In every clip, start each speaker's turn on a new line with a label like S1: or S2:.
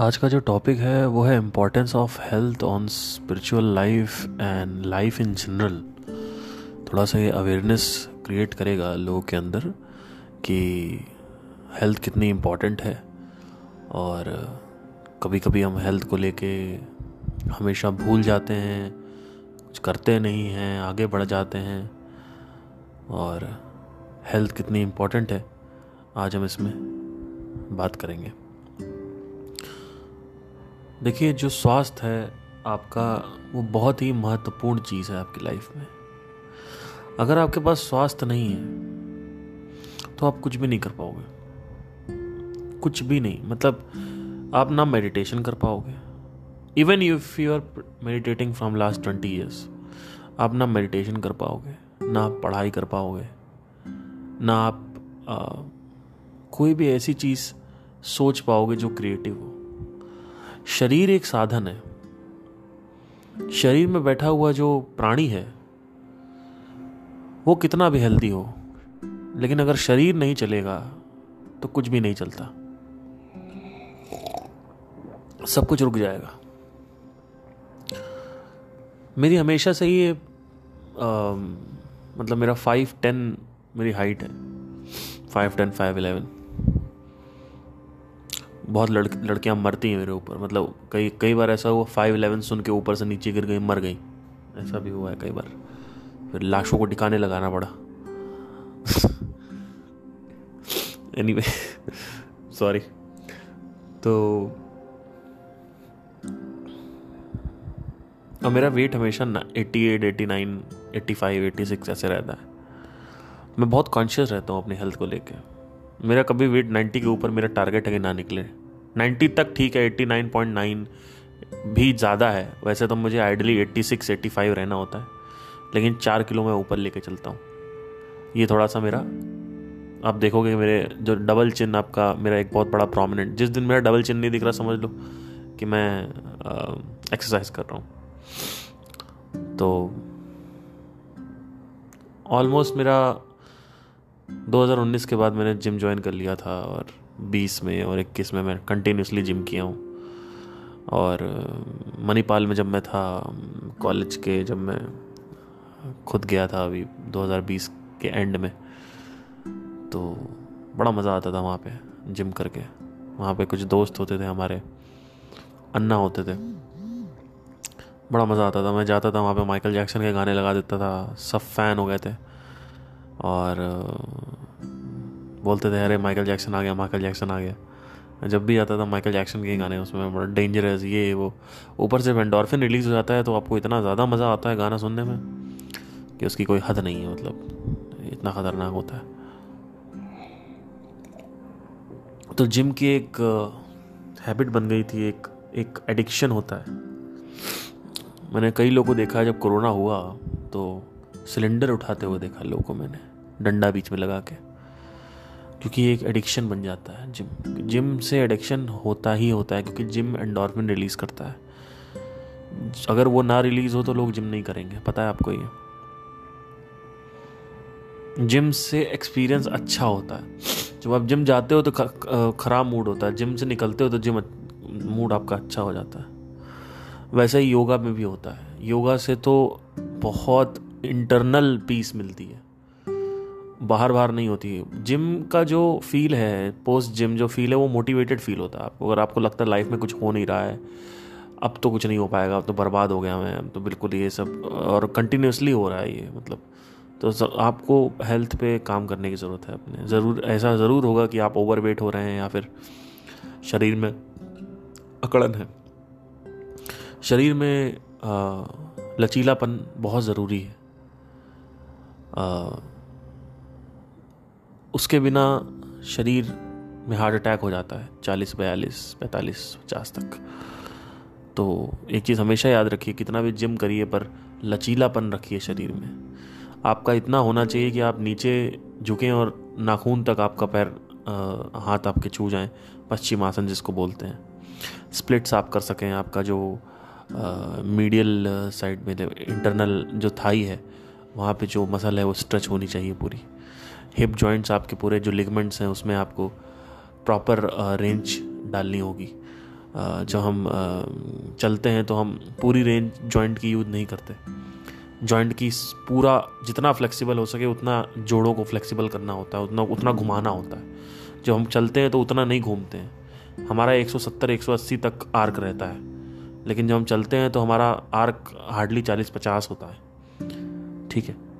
S1: आज का जो टॉपिक है, वो है importance of health on spiritual life and life in general थोड़ा सा ये अवेयरनेस क्रिएट करेगा लोगों के अंदर कि हेल्थ कितनी इम्पोर्टेंट है और कभी कभी हम हेल्थ को लेके हमेशा भूल जाते हैं, कुछ करते नहीं हैं, आगे बढ़ जाते हैं और हेल्थ कितनी इम्पोर्टेंट है, आज हम इसमें बात करेंगे। देखिए जो स्वास्थ्य है आपका वो बहुत ही महत्वपूर्ण चीज़ है आपकी लाइफ में। अगर आपके पास स्वास्थ्य नहीं है तो आप कुछ भी नहीं कर पाओगे। कुछ भी नहीं मतलब आप ना मेडिटेशन कर पाओगे। Even if you are meditating from last twenty years आप ना मेडिटेशन कर पाओगे ना आप पढ़ाई कर पाओगे ना आप आ, कोई भी ऐसी चीज़ सोच पाओगे जो क्रिएटिव हो। शरीर एक साधन है। शरीर में बैठा हुआ जो प्राणी है, वो कितना भी हेल्दी हो, लेकिन अगर शरीर नहीं चलेगा तो कुछ भी नहीं चलता। सब कुछ रुक जाएगा। मेरी हमेशा से ही मतलब मेरा फाइव टेन मेरी हाइट है। फाइव टेन फाइव इलेवन बहुत लड़, लड़कियाँ मरती हैं मेरे ऊपर। मतलब कई कई बार ऐसा हुआ फाइव इलेवन सुन के ऊपर से नीचे गिर गई, मर गई। ऐसा भी हुआ है कई बार। फिर लाशों को टिकाने लगाना पड़ा। एनीवे सॉरी तो और मेरा वेट हमेशा ना eighty eight eighty nine eighty five eighty six ऐसे रहता है। मैं बहुत कॉन्शियस रहता हूँ अपनी हेल्थ को लेकर मेरा कभी वेट 90 के ऊपर मेरा टारगेट है कि ना निकले। 90 तक ठीक है 89.9 भी ज़्यादा है। वैसे तो मुझे आइडली 86 85 रहना होता है। लेकिन चार किलो मैं ऊपर लेके चलता हूँ। ये थोड़ा सा मेरा, आप देखोगे मेरे जो डबल चिन आपका, मेरा एक बहुत बड़ा प्रोमिनेंट जिस दिन मेरा डबल चिन नहीं दिख रहा, समझ लो कि मैं एक्सरसाइज कर रहा हूँ। तो ऑलमोस्ट मेरा 2019 के बाद मैंने जिम ज्वाइन कर लिया था और 20 में और 21 में मैं कंटिन्यूसली जिम किया हूँ। और मणिपाल में जब मैं था, कॉलेज के जब मैं खुद गया था अभी 2020 के एंड में तो बड़ा मज़ा आता था वहाँ पे जिम करके। वहाँ पे कुछ दोस्त होते थे हमारे, अन्ना होते थे। बड़ा मज़ा आता था। मैं जाता था वहाँ पे, माइकल जैक्सन के गाने लगा देता था। सब फ़ैन हो गए थे। और बोलते थे, अरे माइकल जैक्सन आ गया माइकल जैक्सन आ गया। जब भी आता था माइकल जैक्सन के गाने, उसमें बड़ा डेंजरस ये, वो, ऊपर से वेंडोरफिन रिलीज़ हो जाता है तो आपको इतना ज़्यादा मज़ा आता है गाना सुनने में कि उसकी कोई हद नहीं है मतलब इतना ख़तरनाक होता है। तो जिम की एक हैबिट बन गई थी, एक एक एडिक्शन होता है। मैंने कई लोगों को देखा जब कोरोना हुआ तो सिलेंडर उठाते हुए देखा लोगों को मैंने। डंडा बीच में लगा के। क्योंकि एक एडिक्शन बन जाता है। जिम जिम से एडिक्शन होता ही होता है, क्योंकि जिम एंडोरफिन रिलीज़ करता है। अगर वो ना रिलीज़ हो तो लोग जिम नहीं करेंगे। पता है आपको ये? जिम से एक्सपीरियंस अच्छा होता है। जब आप जिम जाते हो तो खराब मूड होता है। जिम से निकलते हो तो जिम मूड आपका अच्छा हो जाता है। वैसा ही योगा में भी होता है। योगा से तो बहुत इंटरनल पीस मिलती है। बाहर बाहर नहीं होती। जिम का जो फील है पोस्ट जिम जो फील है वो मोटिवेटेड फील होता है आपको। अगर आपको लगता है लाइफ में कुछ हो नहीं रहा है अब तो कुछ नहीं हो पाएगा अब तो बर्बाद हो गया मैं तो बिल्कुल ये सब और कंटिन्यूसली हो रहा है ये मतलब। तो आपको हेल्थ पे काम करने की ज़रूरत है अपने। ज़रूर ऐसा ज़रूर होगा कि आप ओवर वेट हो रहे हैं या फिर शरीर में अकड़न है। शरीर में लचीलापन बहुत ज़रूरी है। आ, उसके बिना शरीर में हार्ट अटैक हो जाता है चालीस बयालीस पैंतालीस पचास तक। तो एक चीज़ हमेशा याद रखिए कितना भी जिम करिए पर लचीलापन रखिए शरीर में। आपका इतना होना चाहिए कि आप नीचे झुकें और नाखून तक आपका पैर आ, हाथ आपके छू जाएँ पश्चिम आसन जिसको बोलते हैं। स्प्लिट्स आप कर सकें आपका जो मीडियल साइड में इंटरनल जो थाई है वहाँ पे जो मसल है वो स्ट्रेच होनी चाहिए पूरी। हिप जॉइंट्स आपके पूरे जो लिगमेंट्स हैं, उसमें आपको प्रॉपर रेंज डालनी होगी। जब हम चलते हैं तो हम पूरी रेंज जॉइंट की यूज़ नहीं करते। जॉइंट की पूरा जितना फ्लेक्सिबल हो सके, उतना जोड़ों को फ्लेक्सिबल करना होता है, उतना उतना घुमाना होता है। जब हम चलते हैं तो उतना नहीं घूमते हैं। हमारा 170 180 तक आर्क रहता है। लेकिन जब हम चलते हैं तो हमारा आर्क हार्डली 40 50 होता है। ठीक है?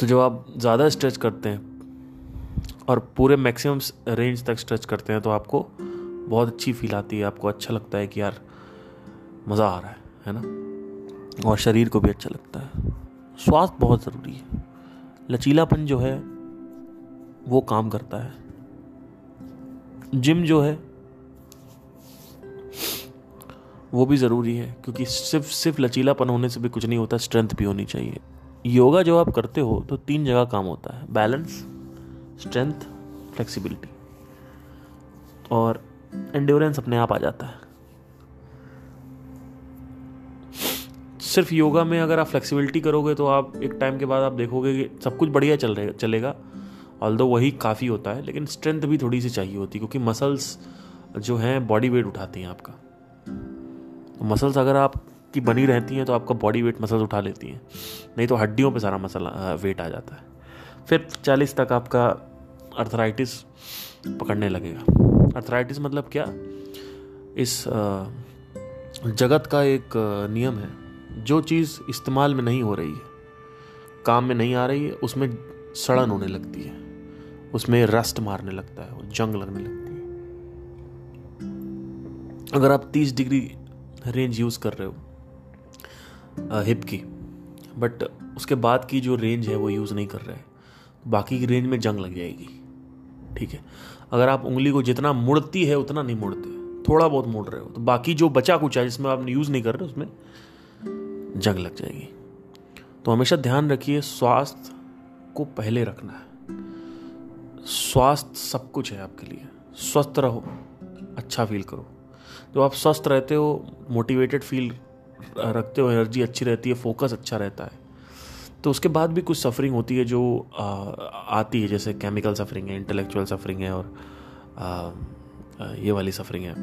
S1: तो जब आप ज़्यादा स्ट्रेच करते हैं और पूरे मैक्सिमम रेंज तक स्ट्रेच करते हैं तो आपको बहुत अच्छी फील आती है। आपको अच्छा लगता है कि यार, मज़ा आ रहा है है ना? और शरीर को भी अच्छा लगता है। स्वास्थ्य बहुत ज़रूरी है। लचीलापन जो है, वो काम करता है। जिम जो है, वो भी ज़रूरी है, क्योंकि सिर्फ़ सिर्फ़ लचीलापन होने से भी कुछ नहीं होता, स्ट्रेंथ भी होनी चाहिए। योगा जो आप करते हो तो तीन जगह काम होता है। बैलेंस स्ट्रेंथ फ्लेक्सिबिलिटी और एंड्योरेंस अपने आप आ जाता है। सिर्फ़ योगा में अगर आप फ्लेक्सिबिलिटी करोगे तो आप एक टाइम के बाद आप देखोगे कि सब कुछ बढ़िया चल रहे, चलेगा। ऑल दो वही काफ़ी होता है, लेकिन स्ट्रेंथ भी थोड़ी सी चाहिए होती है, क्योंकि मसल्स जो हैं बॉडी वेट उठाती हैं आपका। तो मसल्स अगर आप की बनी रहती हैं तो आपका बॉडी वेट मसल्स उठा लेती हैं। नहीं तो हड्डियों पे सारा मसल वेट आ जाता है। फिर चालीस तक आपका अर्थराइटिस पकड़ने लगेगा। अर्थराइटिस मतलब क्या? इस जगत का एक नियम है, जो चीज़ इस्तेमाल में नहीं हो रही है, काम में नहीं आ रही है, उसमें सड़न होने लगती है। उसमें रस्ट मारने लगता है, जंग लगने लगती है। अगर आप 30 डिग्री रेंज यूज़ कर रहे हो हिप की। बट उसके बाद की जो रेंज है, वो यूज़ नहीं कर रहे हैं। बाकी की रेंज में जंग लग जाएगी। ठीक है? अगर आप उंगली को जितना मुड़ती है, उतना नहीं मुड़ते। थोड़ा बहुत मुड़ रहे हो। तो बाकी जो बचा कुछ है, जिसमें आप यूज़ नहीं कर रहे, उसमें जंग लग जाएगी। तो हमेशा ध्यान रखिए, स्वास्थ्य को पहले रखना है। स्वास्थ्य सब कुछ है आपके लिए। स्वस्थ रहो। अच्छा फील करो। जो आप स्वस्थ रहते हो मोटिवेटेड फील रखते हो एनर्जी अच्छी रहती है फोकस अच्छा रहता है। तो उसके बाद भी कुछ सफरिंग होती है जो आ, आती है जैसे केमिकल सफरिंग है इंटेलेक्चुअल सफरिंग है और आ, ये वाली सफरिंग है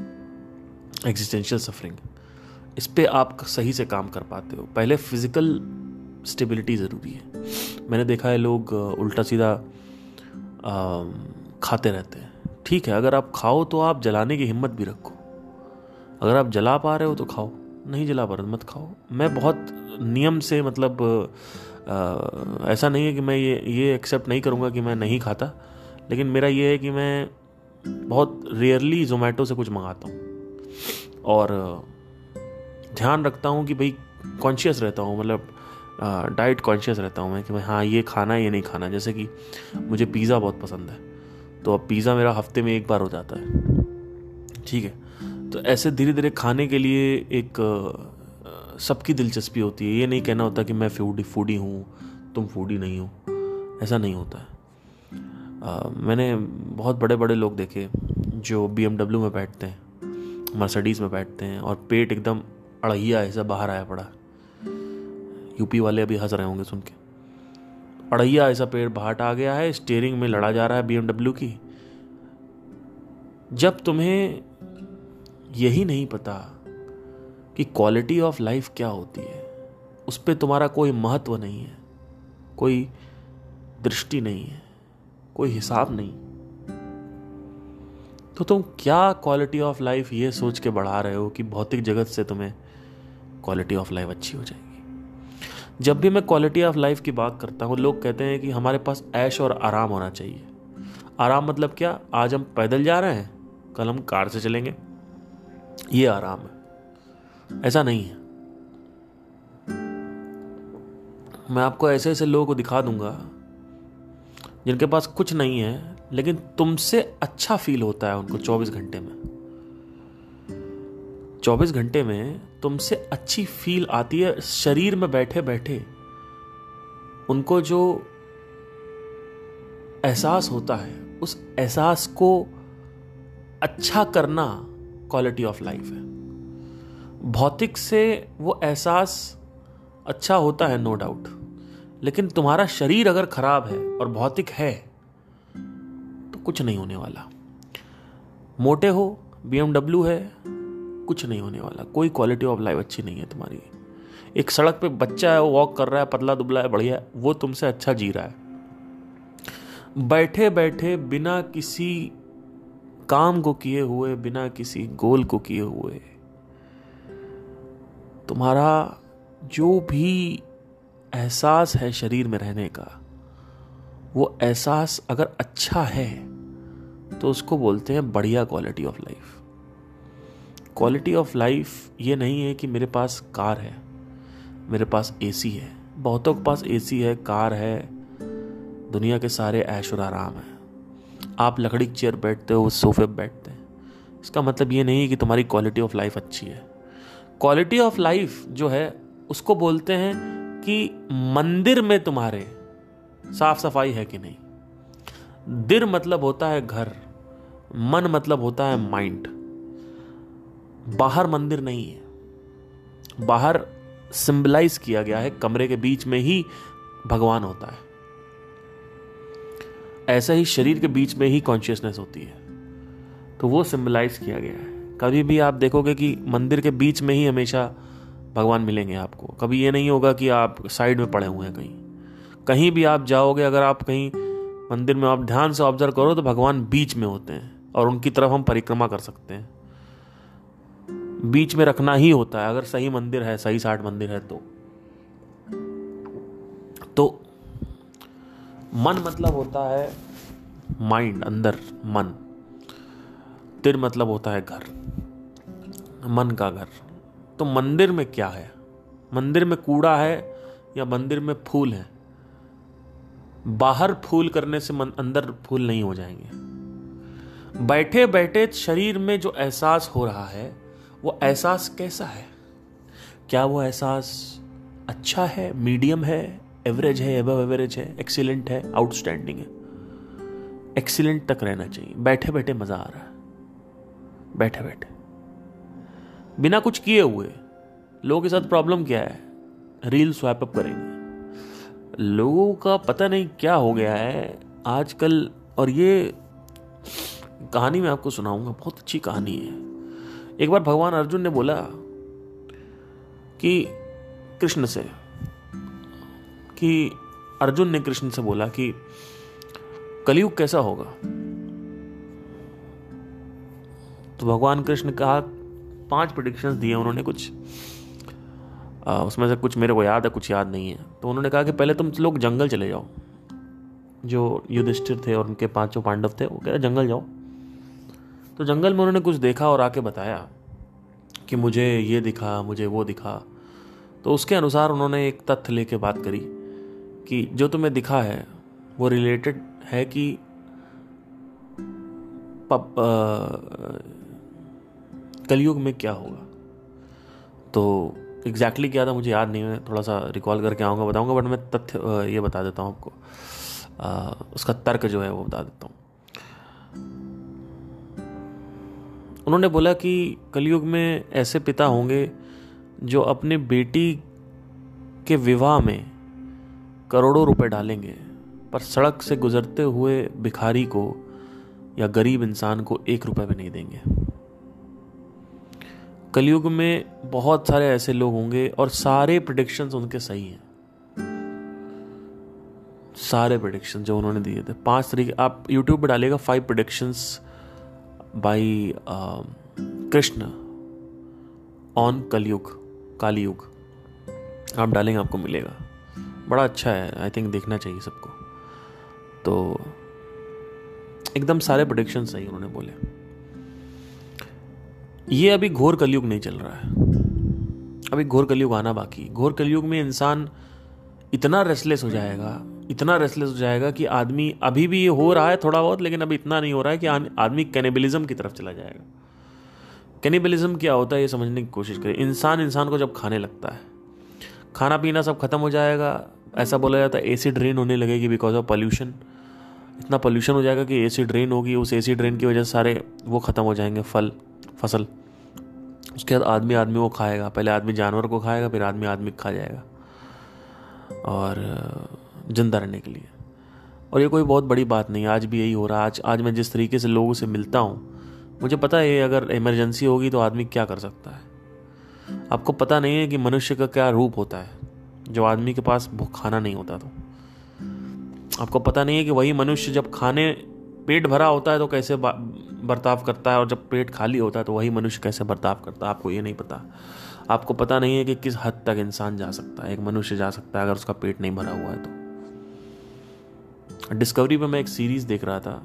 S1: एग्जिस्टेंशियल सफरिंग इस पर आप सही से काम कर पाते हो। पहले फ़िज़िकल स्टेबिलिटी ज़रूरी है। मैंने देखा है लोग उल्टा सीधा आ, खाते रहते हैं। ठीक है अगर आप खाओ तो आप जलाने की हिम्मत भी रखो। अगर आप जला पा रहे हो तो खाओ। नहीं जला पा मत खाओ। मैं बहुत नियम से मतलब आ, ऐसा नहीं है कि मैं ये ये एक्सेप्ट नहीं करूँगा कि मैं नहीं खाता लेकिन मेरा ये है कि मैं बहुत रेयरली जोमेटो से कुछ मंगाता हूँ। और ध्यान रखता हूँ कि भाई कॉन्शियस रहता हूँ मतलब डाइट कॉन्शियस रहता हूँ मैं कि भाई हाँ ये खाना है ये नहीं खाना जैसे कि मुझे पिज़्ज़ा बहुत पसंद है तो अब पिज़्ज़ा मेरा हफ़्ते में एक बार हो जाता है। ठीक है? तो ऐसे धीरे धीरे खाने के लिए एक सबकी दिलचस्पी होती है। ये नहीं कहना होता कि मैं फूडी फूडी हूँ तुम फूडी नहीं हो। ऐसा नहीं होता है। आ, मैंने बहुत बड़े बड़े लोग देखे जो बीएमडब्ल्यू में बैठते हैं मर्सडीज़ में बैठते हैं और पेट एकदम अड़हिया ऐसा बाहर आया पड़ा। यूपी वाले अभी हंस रहे होंगे सुन के। अड़हिया ऐसा पेड़ बाहर आ गया है स्टेयरिंग में लड़ा जा रहा है बीएमडब्ल्यू की। जब तुम्हें यही नहीं पता कि क्वालिटी ऑफ़ लाइफ क्या होती है। उस पर तुम्हारा कोई महत्व नहीं है, कोई दृष्टि नहीं है, कोई हिसाब नहीं। तो तुम क्या क्वालिटी ऑफ़ लाइफ ये सोच के बढ़ा रहे हो कि भौतिक जगत से तुम्हें क्वालिटी ऑफ़ लाइफ अच्छी हो जाएगी? जब भी मैं क्वालिटी ऑफ़ लाइफ की बात करता हूँ, लोग कहते हैं कि हमारे पास ऐश और आराम होना चाहिए। आराम मतलब क्या? आज हम पैदल जा रहे हैं, कल हम कार से चलेंगे। ये आराम है। ऐसा नहीं है। मैं आपको ऐसे ऐसे लोगों को दिखा दूँगा, जिनके पास कुछ नहीं है, लेकिन तुमसे अच्छा फील होता है उनको 24 घंटे में। 24 घंटे में तुमसे अच्छी फील आती है, शरीर में बैठे बैठे उनको जो एहसास होता है, उस एहसास को अच्छा करना क्वालिटी ऑफ़ लाइफ है। भौतिक से वो एहसास अच्छा होता है नो डाउट लेकिन तुम्हारा शरीर अगर खराब है और भौतिक है तो कुछ नहीं होने वाला। मोटे हो बीएमडब्ल्यू है, कुछ नहीं होने वाला। कोई क्वालिटी ऑफ़ लाइफ अच्छी नहीं है तुम्हारी। एक सड़क पे बच्चा है, वो वॉक कर रहा है, पतला दुबला है, बढ़िया है, वो तुमसे अच्छा जी रहा है। बैठे बैठे बिना किसी काम को किए हुए, बिना किसी गोल को किए हुए। तुम्हारा जो भी एहसास है शरीर में रहने का, वो एहसास अगर अच्छा है तो उसको बोलते हैं बढ़िया quality of life quality of life ये नहीं है कि मेरे पास कार है, मेरे पास एसी है। बहुतों के पास एसी है, कार है, दुनिया के सारे ऐश और आराम है। आप लकड़ी की चेयर बैठते हो सोफे पर बैठते हैं। इसका मतलब ये नहीं है कि तुम्हारी क्वालिटी ऑफ़ लाइफ अच्छी है। क्वालिटी ऑफ़ लाइफ जो है, उसको बोलते हैं कि मंदिर में तुम्हारे साफ़ सफ़ाई है कि नहीं। दिर मतलब होता है घर, मन मतलब होता है माइंड बाहर मंदिर नहीं है। बाहर सिंबलाइज किया गया है, कमरे के बीच में ही भगवान होता है। ऐसा ही शरीर के बीच में ही कॉन्शियसनेस होती है। तो वो सिंबलाइज किया गया है। कभी भी आप देखोगे कि मंदिर के बीच में ही हमेशा भगवान मिलेंगे आपको। कभी ये नहीं होगा कि आप साइड में पड़े हुए हैं कहीं। कहीं भी आप जाओगे, अगर आप कहीं मंदिर में आप ध्यान से ऑब्ज़र्व करो तो भगवान बीच में होते हैं और उनकी तरफ़ हम परिक्रमा कर सकते हैं। बीच में रखना ही होता है। अगर सही मंदिर है, सही साठ मंदिर है तो। तो मन मतलब होता है माइंड अंदर मन। तिर मतलब होता है घर मन का घर। तो मंदिर में क्या है? मंदिर में कूड़ा है या मंदिर में फूल है? बाहर फूल करने से मन, अंदर फूल नहीं हो जाएँगे। बैठे बैठे शरीर में जो एहसास हो रहा है वो एहसास कैसा है? क्या वो एहसास अच्छा है मीडियम है एवरेज है एवव एवरेज है एक्सीलेंट है आउटस्टैंडिंग है। एक्सीलेंट तक रहना चाहिए। बैठे बैठे मज़ा आ रहा है। बैठे बैठे। बिना कुछ किए हुए, लोगों के साथ प्रॉब्लम क्या है? रील स्वैप अप करेंगे। लोगों का पता नहीं क्या हो गया है। आजकल, और ये कहानी मैं आपको सुनाऊँगा। बहुत अच्छी कहानी है। एक बार भगवान अर्जुन ने बोला कि कृष्ण से कि अर्जुन ने कृष्ण से बोला कि कलयुग कैसा होगा? तो भगवान कृष्ण कहा पाँच प्रोडिक्शंस दिए उन्होंने कुछ आ, उसमें से कुछ मेरे को याद है कुछ याद नहीं है। तो उन्होंने कहा कि पहले तुम लोग जंगल चले जाओ। जो युधिष्ठिर थे और उनके पाँचों पांडव थे वो कह रहे जंगल जाओ। तो जंगल में उन्होंने कुछ देखा और आके बताया कि मुझे ये दिखा मुझे वो दिखा। तो उसके अनुसार उन्होंने एक तथ्य लेके बात करी। कि जो तुम्हें दिखा है वो रिलेटेड है कि कलयुग में क्या होगा। तो एग्जैक्टली exactly क्या था मुझे याद नहीं है थोड़ा सा रिकॉल करके आऊँगा बताऊँगा बट मैं तथ्य ये बता देता हूँ आपको। आ, उसका तर्क जो है वो बता देता हूँ। उन्होंने बोला कि कलयुग में ऐसे पिता होंगे जो अपने बेटी के विवाह में करोड़ों रुपए डालेंगे, पर सड़क से गुजरते हुए भिखारी को या गरीब इंसान को एक रुपए भी नहीं देंगे। कलयुग में बहुत सारे ऐसे लोग होंगे और सारे प्रिडिक्शंस उनके सही हैं। सारे प्रडिक्शन जो उन्होंने दिए थे। पाँच तरीके, आप यूट्यूब पे डालिएगा five predictions by Krishna on Kalyug Kaliyug आप डालेंगे, आपको मिलेगा। बड़ा अच्छा है आई थिंक देखना चाहिए सबको। तो एकदम सारे प्रोडिक्शन सही उन्होंने बोले। ये अभी घोर कलयुग नहीं चल रहा है। अभी घोर कलयुग आना बाकी घोर कलयुग में इंसान इतना रेस्टलेस हो जाएगा, इतना रेस्टलेस हो जाएगा कि आदमी, अभी भी ये हो रहा है थोड़ा बहुत लेकिन अभी इतना नहीं हो रहा है कि आदमी कैनिबलिज्म की तरफ़ चला जाएगा। कैनिबलिज्म क्या होता है, ये समझने की कोशिश करें। इंसान इंसान को जब खाने लगता है खाना पीना सब खत्म हो जाएगा। ऐसा बोला जाता है, एसिड ड्रेन होने लगेगी बिकॉज़ ऑफ़ पॉल्यूशन इतना पॉल्यूशन हो जाएगा कि एसिड ड्रेन होगी, उस एसिड ड्रेन की वजह से सारे वो ख़त्म हो जाएँगे, फल, फ़सल। उसके बाद आदमी आदमी वो खाएगा। पहले आदमी जानवर को खाएगा, फिर आदमी आदमी खा जाएगा। और, ज़िंदा रहने के लिए। और ये कोई बहुत बड़ी बात नहीं आज भी यही हो रहा है। आज आज मैं जिस तरीके से लोगों से मिलता हूँ, मुझे पता है ये अगर इमरजेंसी होगी तो आदमी क्या कर सकता है। आपको पता नहीं है कि मनुष्य का क्या रूप होता है। जब आदमी के पास खाना नहीं होता तो। आपको पता नहीं है कि वही मनुष्य जब खाने, पेट भरा होता है तो कैसे बर्ताव करता है और जब पेट खाली होता है तो वही मनुष्य कैसे बर्ताव करता है, आपको ये नहीं पता। आपको पता नहीं है कि किस हद तक इंसान जा सकता है, एक मनुष्य जा सकता है अगर उसका पेट नहीं भरा हुआ है तो। डिस्कवरी पे मैं एक सीरीज़ देख रहा था।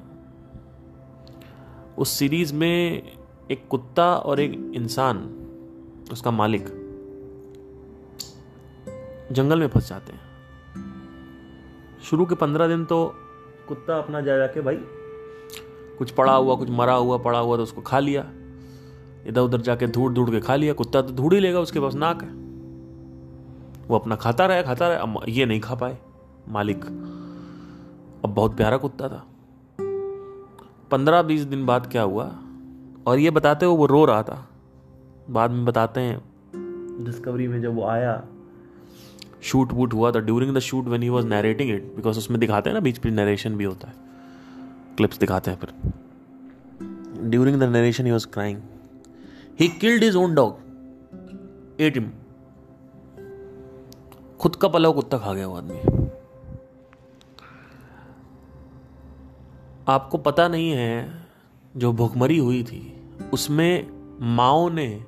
S1: उस सीरीज़ में एक कुत्ता और एक इंसान उसका मालिक जंगल में फंस जाते हैं। शुरू के पंद्रह दिन तो कुत्ता अपना जा जाके भाई, कुछ पड़ा हुआ, कुछ मरा हुआ, पड़ा हुआ तो उसको खा लिया। इधर उधर जाके धूड़ धूड़ के खा लिया। कुत्ता तो धूड़ ही लेगा, उसके पास नाक है। वो अपना खाता रहा खाता रहा, अब ये नहीं खा पाए। मालिक, अब बहुत प्यारा कुत्ता था। पंद्रह, बीस दिन बाद क्या हुआ? और ये बताते हुए वो रो रहा था। बाद में बताते हैं। डिस्कवरी में जब वो आया शूट वूट हुआ था। During the shoot when he was narrating it because उसमें दिखाते हैं ना बीच बीच नरेशन भी होता है। क्लिप्स दिखाते हैं फिर। During the narration he was crying he killed his own dog at him खुद का पला कुत्ता खा गया वो आदमी। आपको पता नहीं है जो भुखमरी हुई थी उसमें माओ ने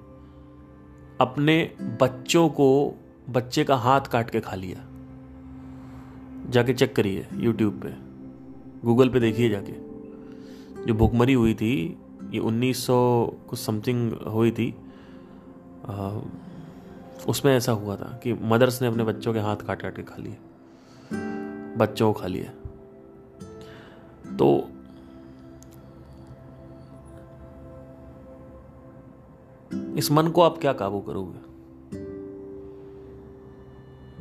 S1: अपने बच्चों को बच्चे का हाथ काट के खा लिया। जाके चेक करिए यूट्यूब पे। गूगल पे देखिए जाके। जो भुखमरी हुई थी ये 1900 कुछ समथिंग हुई थी आ, उसमें ऐसा हुआ था कि मदर्स ने अपने बच्चों के हाथ काट काट के खा लिए। बच्चों को खा लिया तो इस मन को आप क्या काबू करोगे?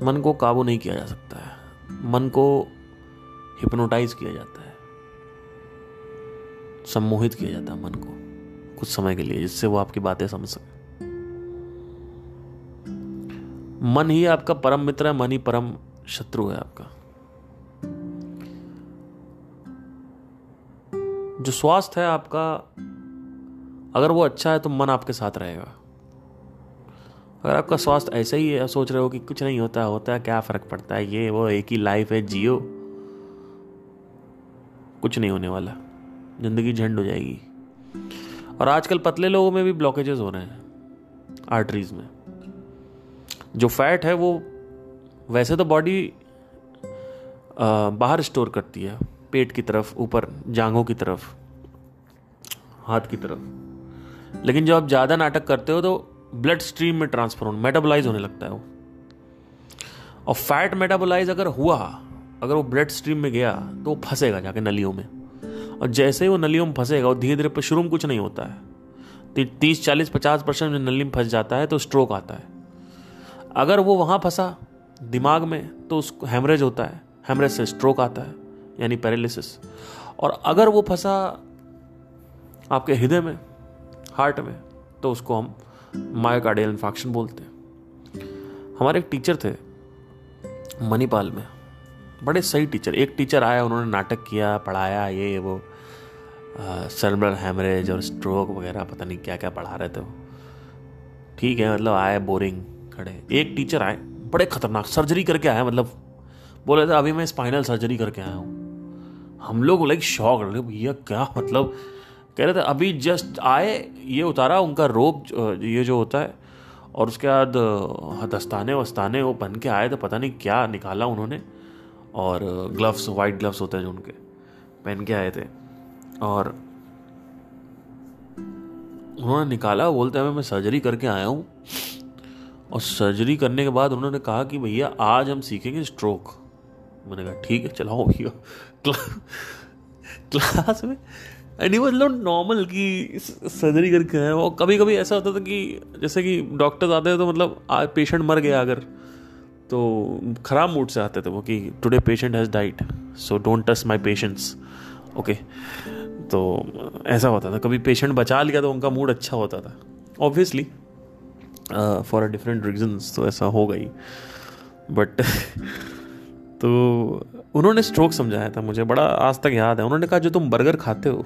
S1: मन को काबू नहीं किया जा सकता है। मन को हिप्नोटाइज किया जाता है। सम्मोहित किया जाता है मन को कुछ समय के लिए, जिससे वो आपकी बातें समझ सके। मन ही आपका परम मित्र है, मन ही परम शत्रु है आपका। जो स्वास्थ्य है आपका अगर वो अच्छा है तो मन आपके साथ रहेगा। अगर आपका स्वास्थ्य ऐसा ही है, सोच रहे हो कि कुछ नहीं होता होता है, क्या फ़र्क पड़ता है? ये, वो एक ही लाइफ है, जियो। कुछ नहीं होने वाला। ज़िंदगी झंड हो जाएगी। और आजकल पतले लोगों में भी ब्लॉकेजेस हो रहे हैं आर्टरीज में। जो फैट है, वो वैसे तो बॉडी बाहर स्टोर करती है। पेट की तरफ़, ऊपर, जांघों की तरफ़, हाथ की तरफ़। लेकिन जब आप ज़्यादा नाटक करते हो तो ब्लड स्ट्रीम में ट्रांसफ़र होने मेटाबोलाइज होने लगता है वो। और फैट मेटाबोलाइज अगर हुआ, अगर वो ब्लड स्ट्रीम में गया तो वो फंसेगा जाके नलियों में। और जैसे ही वो नलियों में फंसेगा, वो धीरे धीरे शुरू में कुछ नहीं होता है। तीस, चालीस, पचास परसेंट नली में फंस जाता है तो स्ट्रोक आता है। अगर वो वहाँ फंसा, दिमाग में तो उसको हेमरेज होता है। हेमरेज से स्ट्रोक आता है, यानी पैरालिसिस और अगर वो फंसा आपके हृदय में हार्ट में तो उसको हम मायोकार्डियल इन्फेक्शन बोलते हैं। हमारे एक टीचर थे, मणिपाल में। बड़े सही टीचर। एक टीचर आया, उन्होंने नाटक किया, पढ़ाया, ये, वो सर्बल हैमरेज और स्ट्रोक वगैरह, पता नहीं क्या क्या पढ़ा रहे थे वो। ठीक है मतलब आए बोरिंग खड़े। एक टीचर आए, बड़े खतरनाक सर्जरी करके आए मतलब बोले थे, अभी मैं स्पाइनल सर्जरी करके आया हूँ। हम लोग लाइक शौक भैया, क्या मतलब? कह रहे थे, अभी जस्ट आए, ये उतारा उनका रोप ये जो होता है, और उसके बाद, दस्ताने वस्ताने वो पहन के आए तो पता नहीं क्या निकाला उन्होंने, और ग्लव्स वाइट ग्लव्स होते हैं जो उनके, पहन के आए थे, और उन्होंने निकाला बोलते हैं मैं सर्जरी करके आया हूँ। और सर्जरी करने के बाद उन्होंने कहा कि, भैया, आज हम सीखेंगे स्ट्रोक मैंने कहा, ठीक है, चलाओ भैया क्लास में and he was not normal कि सर्जरी करके आए और कभी कभी ऐसा होता था कि जैसे कि डॉक्टर्स आते हैं तो मतलब पेशेंट मर गया अगर तो ख़राब मूड से आते थे वो कि today patient has diet so don't touch my patients okay तो ऐसा होता था, कभी पेशेंट बचा लिया तो उनका मूड अच्छा होता था. Obviously for a different reasons तो ऐसा हो गई. बट तो उन्होंने स्ट्रोक समझाया था मुझे, बड़ा आज तक याद है. उन्होंने कहा, जो तुम बर्गर खाते हो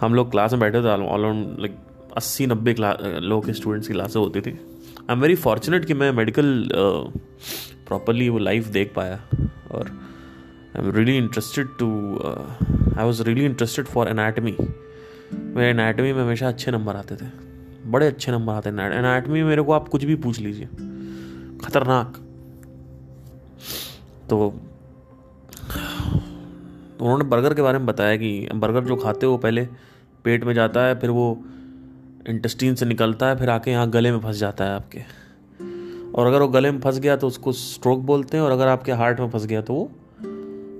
S1: हम लोग क्लास में बैठे थे ऑलराउंड लाइक अस्सी, नब्बे लोग के स्टूडेंट्स की क्लासें होती थी। आई एम वेरी फॉर्चुनेट कि मैं मेडिकल प्रॉपरली वो लाइफ देख पाया और I am really interested to I was really interested for anatomy मेरे एनाटमी में हमेशा अच्छे नंबर आते थे। बड़े अच्छे नंबर आते हैं। एनाटमी मेरे को आप कुछ भी पूछ लीजिए। खतरनाक। तो उन्होंने बर्गर के बारे में बताया कि बर्गर जो खाते हो पहले पेट में जाता है, फिर वो इंटेस्टीन से निकलता है, फिर आके यहाँ गले में फंस जाता है आपके। और अगर वो गले में फंस गया तो उसको स्ट्रोक बोलते हैं, और अगर आपके हार्ट में फंस गया तो वो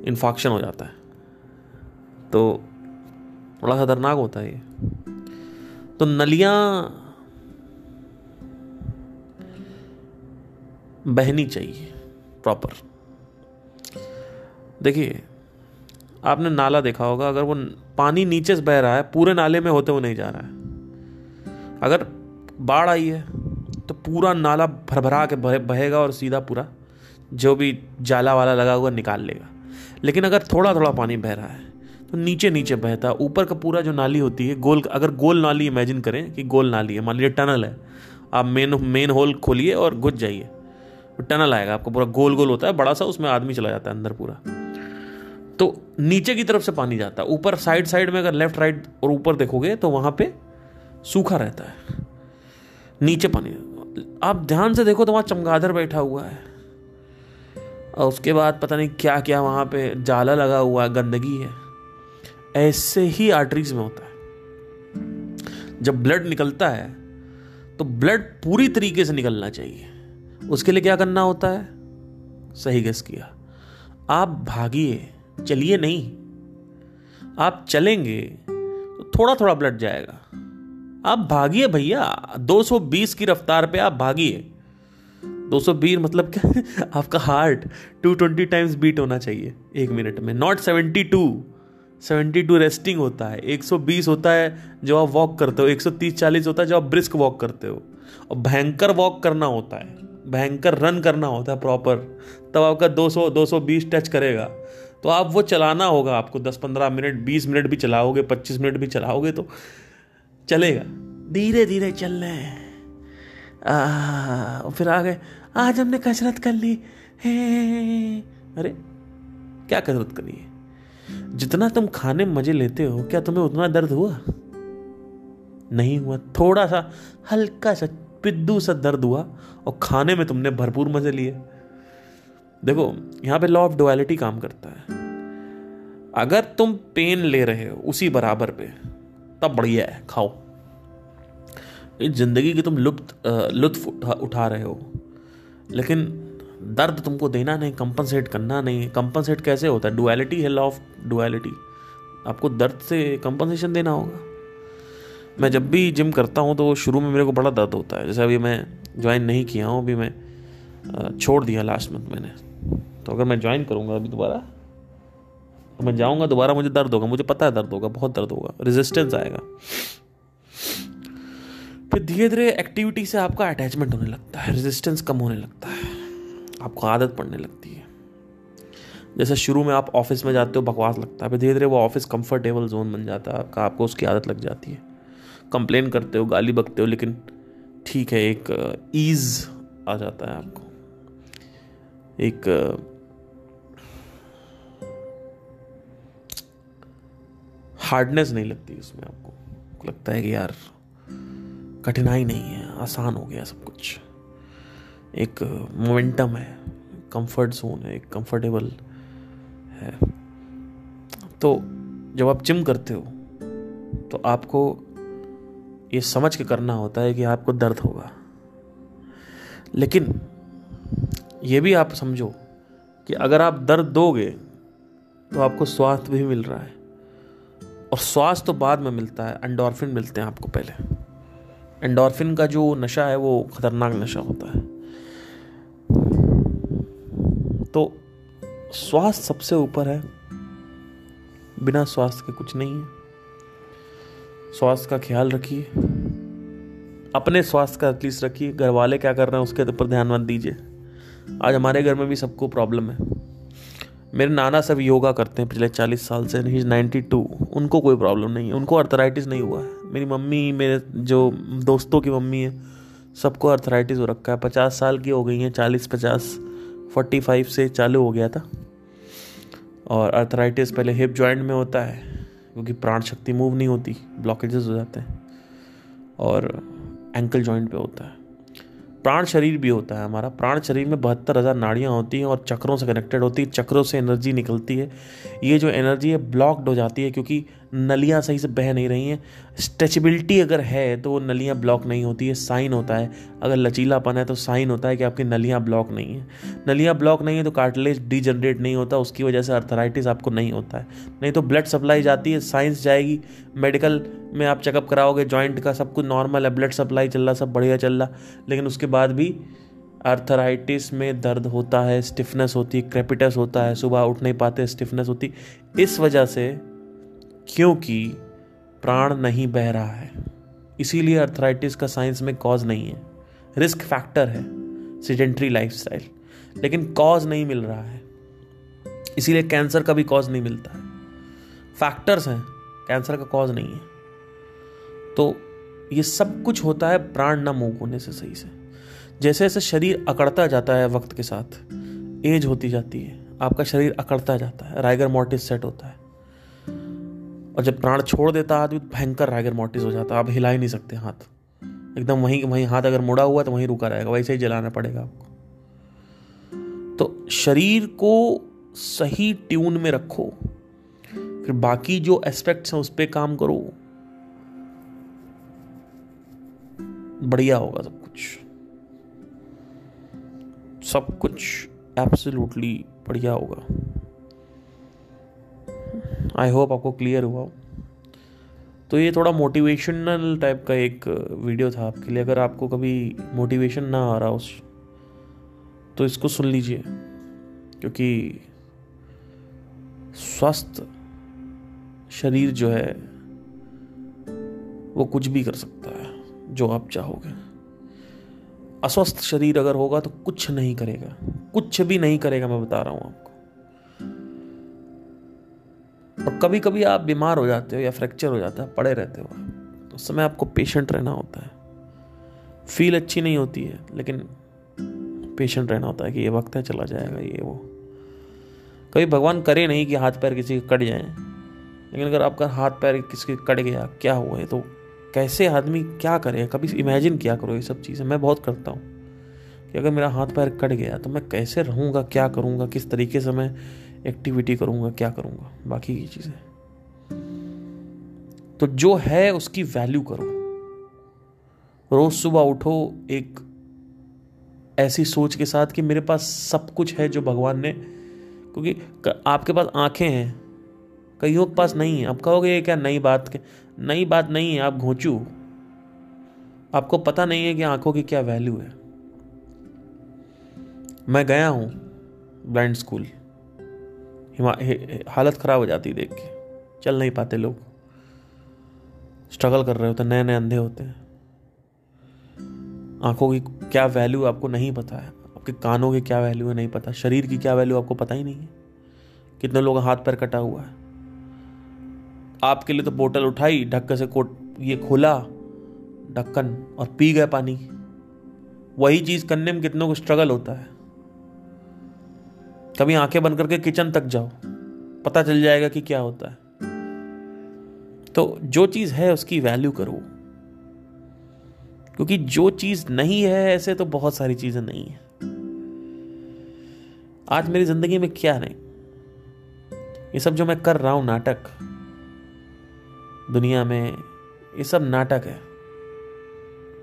S1: इन्फॉक्शन हो जाता है। तो बड़ा खतरनाक होता है ये। तो नलियाँ बहनी चाहिए प्रॉपर देखिए, आपने नाला देखा होगा, अगर वो पानी नीचे से बह रहा है, पूरे नाले में होते हुए नहीं जा रहा है। अगर बाढ़ आई है तो पूरा नाला भरभरा के बहेगा और सीधा पूरा जो भी जाला वाला लगा हुआ निकाल लेगा। लेकिन अगर थोड़ा थोड़ा पानी बह रहा है तो नीचे नीचे बहता है ऊपर का पूरा जो नाली होती है, गोल, अगर गोल नाली इमेजिन करें कि गोल नाली है, मान लीजिए टनल है, आप मेन मेन होल खोलिए और घुस जाइए तो टनल आएगा, आपको पूरा गोल गोल होता है, बड़ा सा उसमें आदमी चला जाता है अंदर पूरा। तो नीचे की तरफ़ से पानी जाता है। ऊपर साइड साइड में अगर लेफ़्ट, राइट और ऊपर देखोगे तो वहाँ पे सूखा रहता है। नीचे पानी। आप ध्यान से देखो तो वहाँ चमगादड़ बैठा हुआ है। और उसके बाद पता नहीं क्या क्या वहाँ पे जाला लगा हुआ है, गंदगी है। ऐसे ही आर्टरीज में होता है। जब ब्लड निकलता है तो ब्लड पूरी तरीके से निकलना चाहिए। उसके लिए क्या करना होता है? सही गेस किया। आप भागिए। चलिए नहीं। आप चलेंगे तो थोड़ा थोड़ा ब्लड जाएगा। आप भागिए भैया 220 की रफ्तार पे आप भागिए। 220 मतलब क्या? आपका हार्ट 220 टाइम्स बीट होना चाहिए एक मिनट में नॉट 72 72 रेस्टिंग होता है 120 होता है जो आप वॉक करते हो 130 40 होता है जो आप ब्रिस्क वॉक करते हो। और भयंकर वॉक करना होता है, भयंकर रन करना होता है प्रॉपर तब आपका 200 220 टच करेगा। तो आप वो चलाना होगा आपको 10 15 मिनट 20 मिनट भी चलाओगे 25 मिनट भी चलाओगे तो चलेगा। धीरे धीरे चल रहे हैं फिर आ गए आज हमने कसरत कर ली। है, अरे, क्या कसरत करी है? जितना तुम खाने मज़े लेते हो, क्या तुम्हें उतना दर्द हुआ? नहीं हुआ। थोड़ा सा, हल्का सा, पिद्दू सा दर्द हुआ और खाने में तुमने भरपूर मज़े लिए। देखो यहाँ पे लॉ ऑफ़ डुअलिटी काम करता है। अगर तुम पेन ले रहे हो उसी बराबर पे तब बढ़िया है खाओ। इस ज़िंदगी की तुम लुप्त लुत्फ उठा, उठा रहे हो। लेकिन दर्द तुमको देना नहीं कंपनसेट करना नहीं। कंपनसेट कैसे होता है? डुअलिटी है लॉ ऑफ़ डुअलिटी आपको दर्द से कंपनसेशन देना होगा। मैं जब भी जिम करता हूँ तो शुरू में मेरे को बड़ा दर्द होता है। जैसे अभी मैं ज्वाइन नहीं किया हूँ अभी मैं छोड़ दिया लास्ट मंथ मैंने। तो अगर मैं ज्वाइन करूँगा अभी दोबारा तो मैं जाऊँगा दोबारा, मुझे दर्द होगा, मुझे पता है दर्द होगा, बहुत दर्द होगा रेजिस्टेंस आएगा। फिर धीरे धीरे एक्टिविटी से आपका अटैचमेंट होने लगता है रेजिस्टेंस कम होने लगता है, आपको आदत पड़ने लगती है। जैसे शुरू में आप ऑफ़िस में जाते हो, बकवास लगता है, फिर धीरे धीरे वो ऑफ़िस कंफर्टेबल जोन बन जाता है, आपका, आपको उसकी आदत लग जाती है। कंप्लेन करते हो, गाली बकते हो, लेकिन ठीक है, एक ईज आ जाता है आपको। एक हार्डनेस नहीं लगती उसमें आपको। लगता है कि यार, कठिनाई नहीं है, आसान हो गया सब कुछ। एक मोमेंटम है कंफर्ट जोन है, एक कंफर्टेबल है। तो जब आप जिम करते हो तो आपको ये समझ के करना होता है कि आपको दर्द होगा। लेकिन ये भी आप समझो कि अगर आप दर्द दोगे तो आपको स्वास्थ्य भी मिल रहा है। और स्वास्थ्य तो बाद में मिलता है एंडोर्फिन मिलते हैं आपको पहले। एंडोर्फिन का जो नशा है, वो खतरनाक नशा होता है। तो स्वास्थ्य सबसे ऊपर है। बिना स्वास्थ्य के कुछ नहीं है। स्वास्थ्य का ख्याल रखिए। अपने स्वास्थ्य का एटलीस्ट रखिए। घर वाले क्या कर रहे हैं, उसके ऊपर ध्यान मत दीजिए। आज हमारे घर में भी सबको प्रॉब्लम है। मेरे नाना सब योगा करते हैं पिछले चालीस साल से ही नाइन्टी टू उनको कोई प्रॉब्लम नहीं है। उनको अर्थराइटिस नहीं हुआ है। मेरी मम्मी, मेरे जो दोस्तों की मम्मी है, सबको अर्थराइटिस हो रखा है। पचास साल की हो गई हैं, चालीस, पचास फोर्टी फाइव से चालू हो गया था। और अर्थराइटिस पहले हिप जॉइंट में होता है, क्योंकि प्राण शक्ति मूव नहीं होती ब्लॉकेजेस हो जाते हैं। और एंकल जॉइंट पे होता है। प्राण शरीर भी होता है हमारा। प्राण शरीर में बहत्तर हज़ार नाड़ियाँ होती हैं और चक्रों से कनेक्टेड होती है, चक्रों से एनर्जी निकलती है। ये जो एनर्जी है ब्लॉक्ड हो जाती है क्योंकि नलियाँ सही से बह नहीं रही हैं। स्ट्रेचबिलिटी अगर है तो वो नलियाँ ब्लॉक नहीं होती है, साइन होता है। अगर लचीलापन है तो साइन होता है कि आपकी नलियाँ ब्लॉक नहीं है। नलियाँ ब्लॉक नहीं है तो कार्टिलेज डिजनरेट नहीं होता, उसकी वजह से अर्थराइटिस आपको नहीं होता है। नहीं तो ब्लड सप्लाई जाती है, साइंस जाएगी, मेडिकल में आप चेकअप कराओगे, जॉइंट का सब कुछ नॉर्मल है, ब्लड सप्लाई चल रहा, सब बढ़िया चल रहा, लेकिन उसके बाद भी अर्थराइटिस में दर्द होता है, स्टिफनेस होती है, क्रेपिटस होता है, सुबह उठ नहीं पाते, स्टिफनेस होती इस वजह से क्योंकि प्राण नहीं बह रहा है। इसीलिए अर्थराइटिस का साइंस में कॉज नहीं है। रिस्क फैक्टर है सीडेंट्री लाइफस्टाइल लेकिन कॉज नहीं मिल रहा है। इसीलिए कैंसर का भी कॉज नहीं मिलता है। फैक्टर्स हैं कैंसर का कॉज नहीं है। तो ये सब कुछ होता है प्राण न मूव होने से सही से। जैसे जैसे शरीर अकड़ता जाता है वक्त के साथ एज होती जाती है। आपका शरीर अकड़ता जाता है। राइगर मोटिस सेट होता है। और जब प्राण छोड़ देता आदमी तो भयंकर राइगर मोटिस हो जाता आप हिला ही नहीं सकते हाथ। एकदम वहीं वहीं हाथ अगर मुड़ा हुआ तो वहीं रुका रहेगा। वैसे ही जलाना पड़ेगा आपको। तो शरीर को सही ट्यून में रखो। फिर बाकी जो एस्पेक्ट्स हैं, उस पर काम करो। बढ़िया होगा सब कुछ। सब कुछ एब्सोल्युटली बढ़िया होगा। आई होप आपको क्लियर हुआ तो ये थोड़ा मोटिवेशनल टाइप का एक वीडियो था आपके लिए। अगर आपको कभी मोटिवेशन ना आ रहा उस तो इसको सुन लीजिए। क्योंकि स्वस्थ शरीर जो है, वो कुछ भी कर सकता है, जो आप चाहोगे। अस्वस्थ शरीर अगर होगा तो कुछ नहीं करेगा। कुछ भी नहीं करेगा, मैं बता रहा हूँ आपको। और कभी कभी आप बीमार हो जाते हो या फ्रैक्चर हो जाता है, पड़े रहते हो तो उस समय आपको पेशेंट रहना होता है। फील अच्छी नहीं होती है, लेकिन पेशेंट रहना होता है कि ये वक्त है, चला जाएगा, ये, वो। कभी भगवान करे नहीं कि हाथ पैर किसी के कट जाए, लेकिन अगर आपका हाथ पैर किसी के कट गया, क्या हुआ है तो कैसे आदमी क्या करे, कभी इमेजिन क्या करो ये सब चीज़ें। मैं बहुत करता हूँ कि अगर मेरा हाथ पैर कट गया तो मैं कैसे रहूँगा, क्या करूँगा, किस तरीके से मैं एक्टिविटी करूँगा, क्या करूँगा? बाकी की चीज़ें। तो जो है उसकी वैल्यू करो। रोज सुबह उठो, एक ऐसी सोच के साथ कि मेरे पास सब कुछ है जो भगवान ने, क्योंकि आपके पास आँखें हैं। कईयों के पास नहीं है। आप कहोगे, ये क्या नई बात नई बात नहीं है, आप घोचू। आपको पता नहीं है कि आँखों की क्या वैल्यू है। मैं गया हूँ ब्लाइंड स्कूल। हालत खराब हो जाती देख के। चल नहीं पाते लोग। स्ट्रगल कर रहे होते नए नए अंधे होते हैं। आँखों की क्या वैल्यू आपको नहीं पता है। आपके कानों की क्या वैल्यू है, नहीं पता। शरीर की क्या वैल्यू आपको पता ही नहीं है। कितने लोग हाथ पैर कटा हुआ है। आपके लिए तो बोतल उठाई, ढक्कन से कोट ये खोला, ढक्कन, और पी गए पानी। वही चीज़ करने में कितनों को स्ट्रगल होता है। कभी आँखें बंद करके किचन तक जाओ। पता चल जाएगा कि क्या होता है। तो जो चीज़ है उसकी वैल्यू करो। क्योंकि जो चीज़ नहीं है ऐसे तो बहुत सारी चीज़ें नहीं है। आज मेरी ज़िंदगी में क्या नहीं ये सब जो मैं कर रहा हूँ नाटक, दुनिया में ये सब नाटक है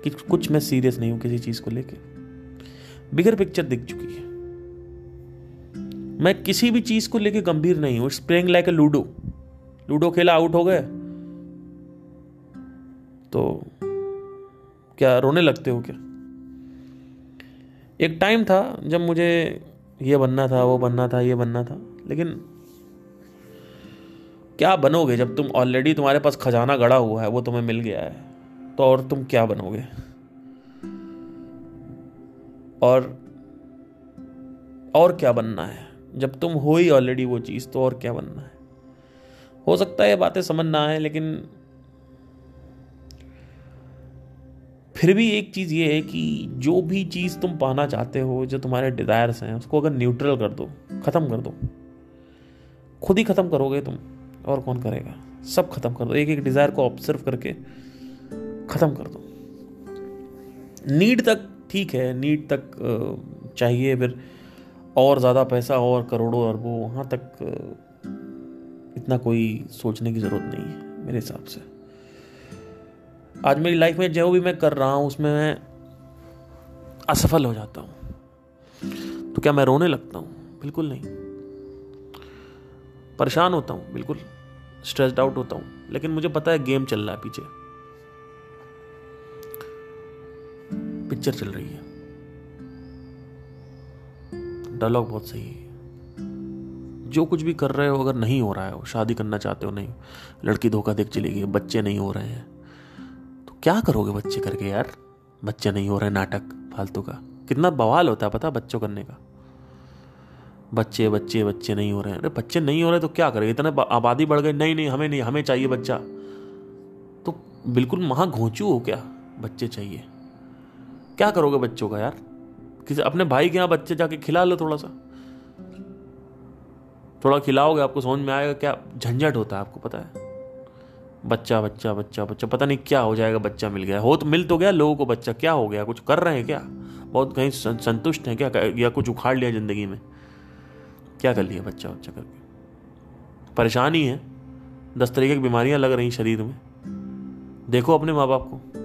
S1: कि कुछ मैं सीरियस नहीं हूँ किसी चीज़ को लेके। बिगर पिक्चर दिख चुकी है। मैं किसी भी चीज़ को लेके गंभीर नहीं हूँ। Spraying like a ludo ludo खेला आउट हो गए। तो क्या रोने लगते हो क्या? एक टाइम था जब मुझे ये बनना था, वो बनना था, ये बनना था। लेकिन क्या बनोगे जब तुम ऑलरेडी तुम्हारे पास खजाना गड़ा हुआ है, वो तुम्हें मिल गया है? तो और तुम क्या बनोगे? और और क्या बनना है? जब तुम हो ही ऑलरेडी वो चीज़ तो और क्या बनना है? हो सकता है बातें समझ ना आए, लेकिन फिर भी एक चीज़ ये है कि जो भी चीज़ तुम पाना चाहते हो, जो तुम्हारे डिज़ायर्स हैं, उसको अगर न्यूट्रल कर दो, ख़त्म कर दो, खुद ही ख़त्म करोगे तुम, और कौन करेगा? सब ख़त्म कर दो। एक एक डिज़ायर को ऑब्ज़र्व करके ख़त्म कर दो। नीड तक ठीक है, नीड तक चाहिए, फिर और ज़्यादा पैसा और करोड़ों अरबों वहाँ तक इतना कोई सोचने की ज़रूरत नहीं है, मेरे हिसाब से। आज मेरी लाइफ में जो भी मैं कर रहा हूँ, उसमें मैं असफल हो जाता हूँ। तो क्या मैं रोने लगता हूँ? बिल्कुल नहीं। परेशान होता हूँ, बिल्कुल। स्ट्रेस्ड आउट होता हूँ। लेकिन मुझे पता है गेम चल रहा है पीछे। पिक्चर चल रही है। डायलॉग बहुत सही है। जो कुछ भी कर रहे हो, अगर नहीं हो रहा है, शादी करना चाहते हो नहीं, लड़की धोखा देख चली गई, बच्चे नहीं हो रहे हैं तो क्या करोगे बच्चे करके यार? बच्चे नहीं हो रहे, नाटक, फालतू का। कितना बवाल होता है पता बच्चों करने का। बच्चे बच्चे बच्चे नहीं हो रहे हैं। अरे बच्चे नहीं हो रहे तो क्या करें इतना आबादी बढ़ गई। नहीं नहीं, हमें नहीं, हमें चाहिए बच्चा। तो बिल्कुल महा घोंचू हो क्या? बच्चे चाहिए। क्या करोगे बच्चों का यार? किसी अपने भाई के यहाँ बच्चे जाके खिला लो थोड़ा सा। थोड़ा खिलाओगे, आपको समझ में आएगा क्या झंझट होता है, आपको पता है। बच्चा बच्चा बच्चा बच्चा, पता नहीं क्या हो जाएगा, बच्चा मिल गया। हो तो मिल तो गया लोगों को बच्चा, क्या हो गया, कुछ कर रहे हैं क्या? बहुत कहीं संतुष्ट हैं क्या? या कुछ उखाड़ लिया ज़िंदगी में? क्या कर लिया बच्चा बच्चा करके? परेशानी है दस तरीके की बीमारियाँ लग रही शरीर में। देखो अपने माँ बाप को।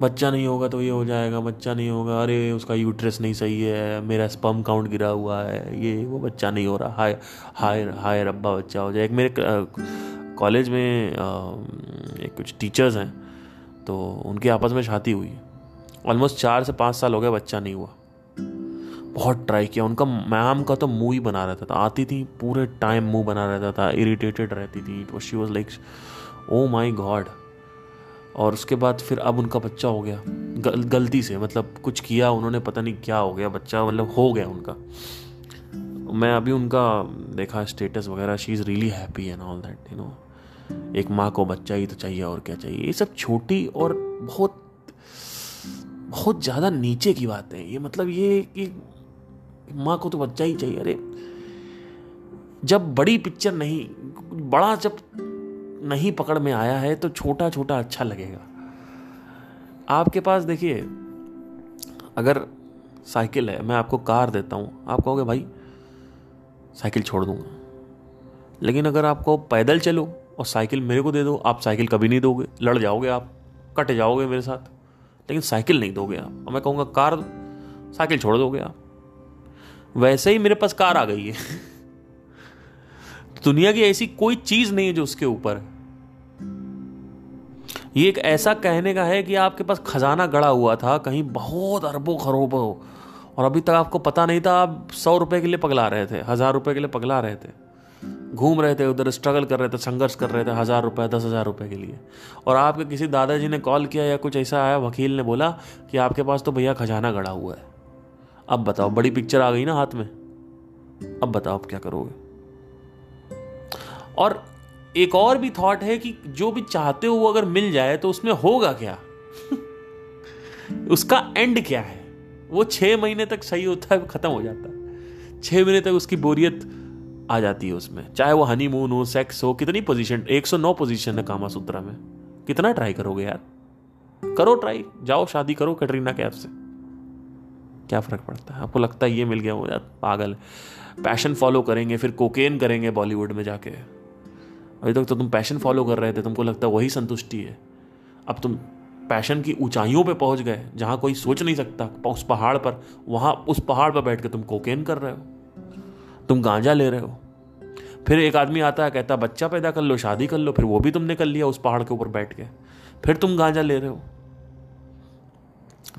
S1: बच्चा नहीं होगा तो ये हो जाएगा, बच्चा नहीं होगा, अरे उसका यूट्रस नहीं सही है, मेरा स्पम काउंट गिरा हुआ है, ये वो बच्चा नहीं हो रहा, हाय हाय हाय रब्बा बच्चा हो जाए। एक मेरे कॉलेज में एक कुछ टीचर्स हैं तो उनकी आपस में शादी हुई। ऑलमोस्ट चार से पाँच साल हो गए बच्चा नहीं हुआ। बहुत ट्राई किया। उनका मैम का तो मुँह ही बना रहता था। आती थी, पूरे टाइम मुँह बना रहता था इरिटेटेड रहती थी। She was like oh my God और उसके बाद फिर अब उनका बच्चा हो गया। गल, गलती से मतलब कुछ किया उन्होंने पता नहीं क्या हो गया बच्चा मतलब हो गया उनका। मैं अभी उनका देखा स्टेटस वगैरह she is really happy and all that you know एक माँ को बच्चा ही तो चाहिए और क्या चाहिए? ये सब छोटी और बहुत बहुत ज़्यादा नीचे की बात है। ये मतलब ये कि माँ को तो बच्चा ही चाहिए। अरे जब बड़ी पिक्चर नहीं बड़ा जब नहीं पकड़ में आया है तो छोटा छोटा अच्छा लगेगा। आपके पास देखिए, अगर साइकिल है, मैं आपको कार देता हूँ, आप कहोगे, भाई, साइकिल छोड़ दूँगा। लेकिन अगर आपको पैदल चलो और साइकिल मेरे को दे दो, आप साइकिल कभी नहीं दोगे, लड़ जाओगे आप, कट जाओगे मेरे साथ, लेकिन साइकिल नहीं दोगे आप। और मैं कहूँगा, कार साइकिल छोड़ दोगे आप। वैसे ही मेरे पास कार आ गई है। दुनिया की ऐसी कोई चीज़ नहीं है जो उसके ऊपर ये एक ऐसा कहने का है कि आपके पास खजाना गड़ा हुआ था, कहीं बहुत अरबों खरोबों। और अभी तक आपको पता नहीं था, आप सौ रुपए के लिए पगला रहे थे, हज़ार रुपए के लिए पगला रहे थे। घूम रहे थे, उधर स्ट्रगल कर रहे थे, संघर्ष कर रहे थे, हज़ार रुपए, दस हज़ार रुपए के लिए। और आपके किसी दादाजी ने कॉल किया या कुछ ऐसा आया, वकील ने बोला कि आपके पास तो भैया खजाना गड़ा हुआ है। अब बताओ, बड़ी पिक्चर आ गई ना हाथ में। अब बताओ आप क्या करोगे? और एक और भी थॉट है कि जो भी चाहते हो अगर मिल जाए तो उसमें होगा क्या? उसका एंड क्या है? वो छह महीने तक सही होता है, खत्म हो जाता है। छह महीने तक उसकी बोरियत आ जाती है उसमें। चाहे वो हनीमून हो सेक्स हो, कितनी पोजीशन 109 पोजीशन है कामा सूत्रा में। कितना ट्राई करोगे यार? करो ट्राई जाओ शादी करो कटरीना कैफ से। क्या फ़र्क पड़ता है? आपको लगता है ये मिल गया, वो यार पागल। पैशन फॉलो करेंगे, फिर कोकेन करेंगे बॉलीवुड में जाके। अभी तक तो तुम पैशन फॉलो कर रहे थे, तुमको लगता है वही संतुष्टि है। अब तुम पैशन की ऊंचाइयों पे पहुँच गए, जहाँ कोई सोच नहीं सकता, उस पहाड़ पर, वहाँ उस पहाड़ पर बैठ के तुम कोकेन कर रहे हो। तुम गांजा ले रहे हो। फिर एक आदमी आता है, कहता बच्चा पैदा कर लो, शादी कर लो। फिर वो भी तुमने कर लिया उस पहाड़ के ऊपर बैठ के। फिर तुम गांजा ले रहे हो।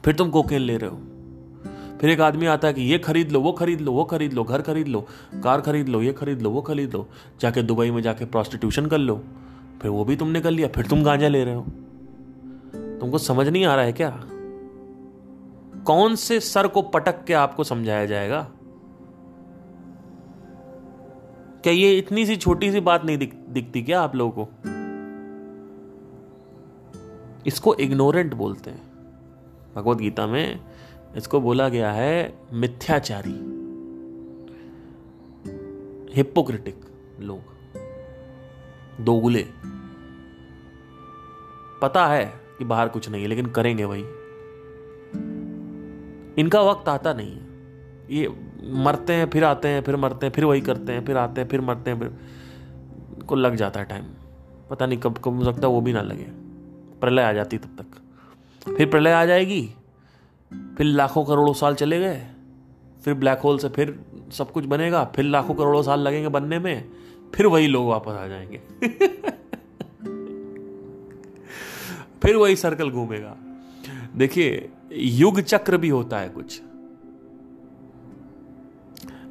S1: फिर तुम कोकेन ले रहे हो। फिर एक आदमी आता है कि ये खरीद लो वो खरीद लो वो खरीद लो घर खरीद लो कार खरीद लो ये खरीद लो वो खरीद लो जाके दुबई में जाके प्रोस्टिट्यूशन कर लो। फिर वो भी तुमने कर लिया फिर तुम गांजा ले रहे हो। तुमको समझ नहीं आ रहा है क्या? कौन से सर को पटक के आपको समझाया जाएगा? क्या ये इतनी सी छोटी सी बात नहीं दिख, दिखती क्या आप लोगों को? इसको इग्नोरेंट बोलते हैं। भगवत गीता में इसको बोला गया है मिथ्याचारी। हिपोक्रिटिक लोग। दोगुले। पता है कि बाहर कुछ नहीं है, लेकिन करेंगे वही। इनका वक्त आता नहीं है। ये मरते हैं, फिर आते हैं, फिर मरते हैं, फिर वही करते हैं, फिर आते हैं, फिर मरते हैं, फिर को लग जाता है टाइम पता नहीं कब कब, हो सकता वो भी ना लगे। प्रलय आ जाती तब तक। फिर प्रलय आ जाएगी फिर लाखों करोड़ों साल चले गए। फिर ब्लैक होल से फिर सब कुछ बनेगा। फिर लाखों करोड़ों साल लगेंगे बनने में। फिर वही लोग वापस आ जाएँगे। फिर वही सर्कल घूमेगा। देखिए, युग चक्र भी होता है कुछ।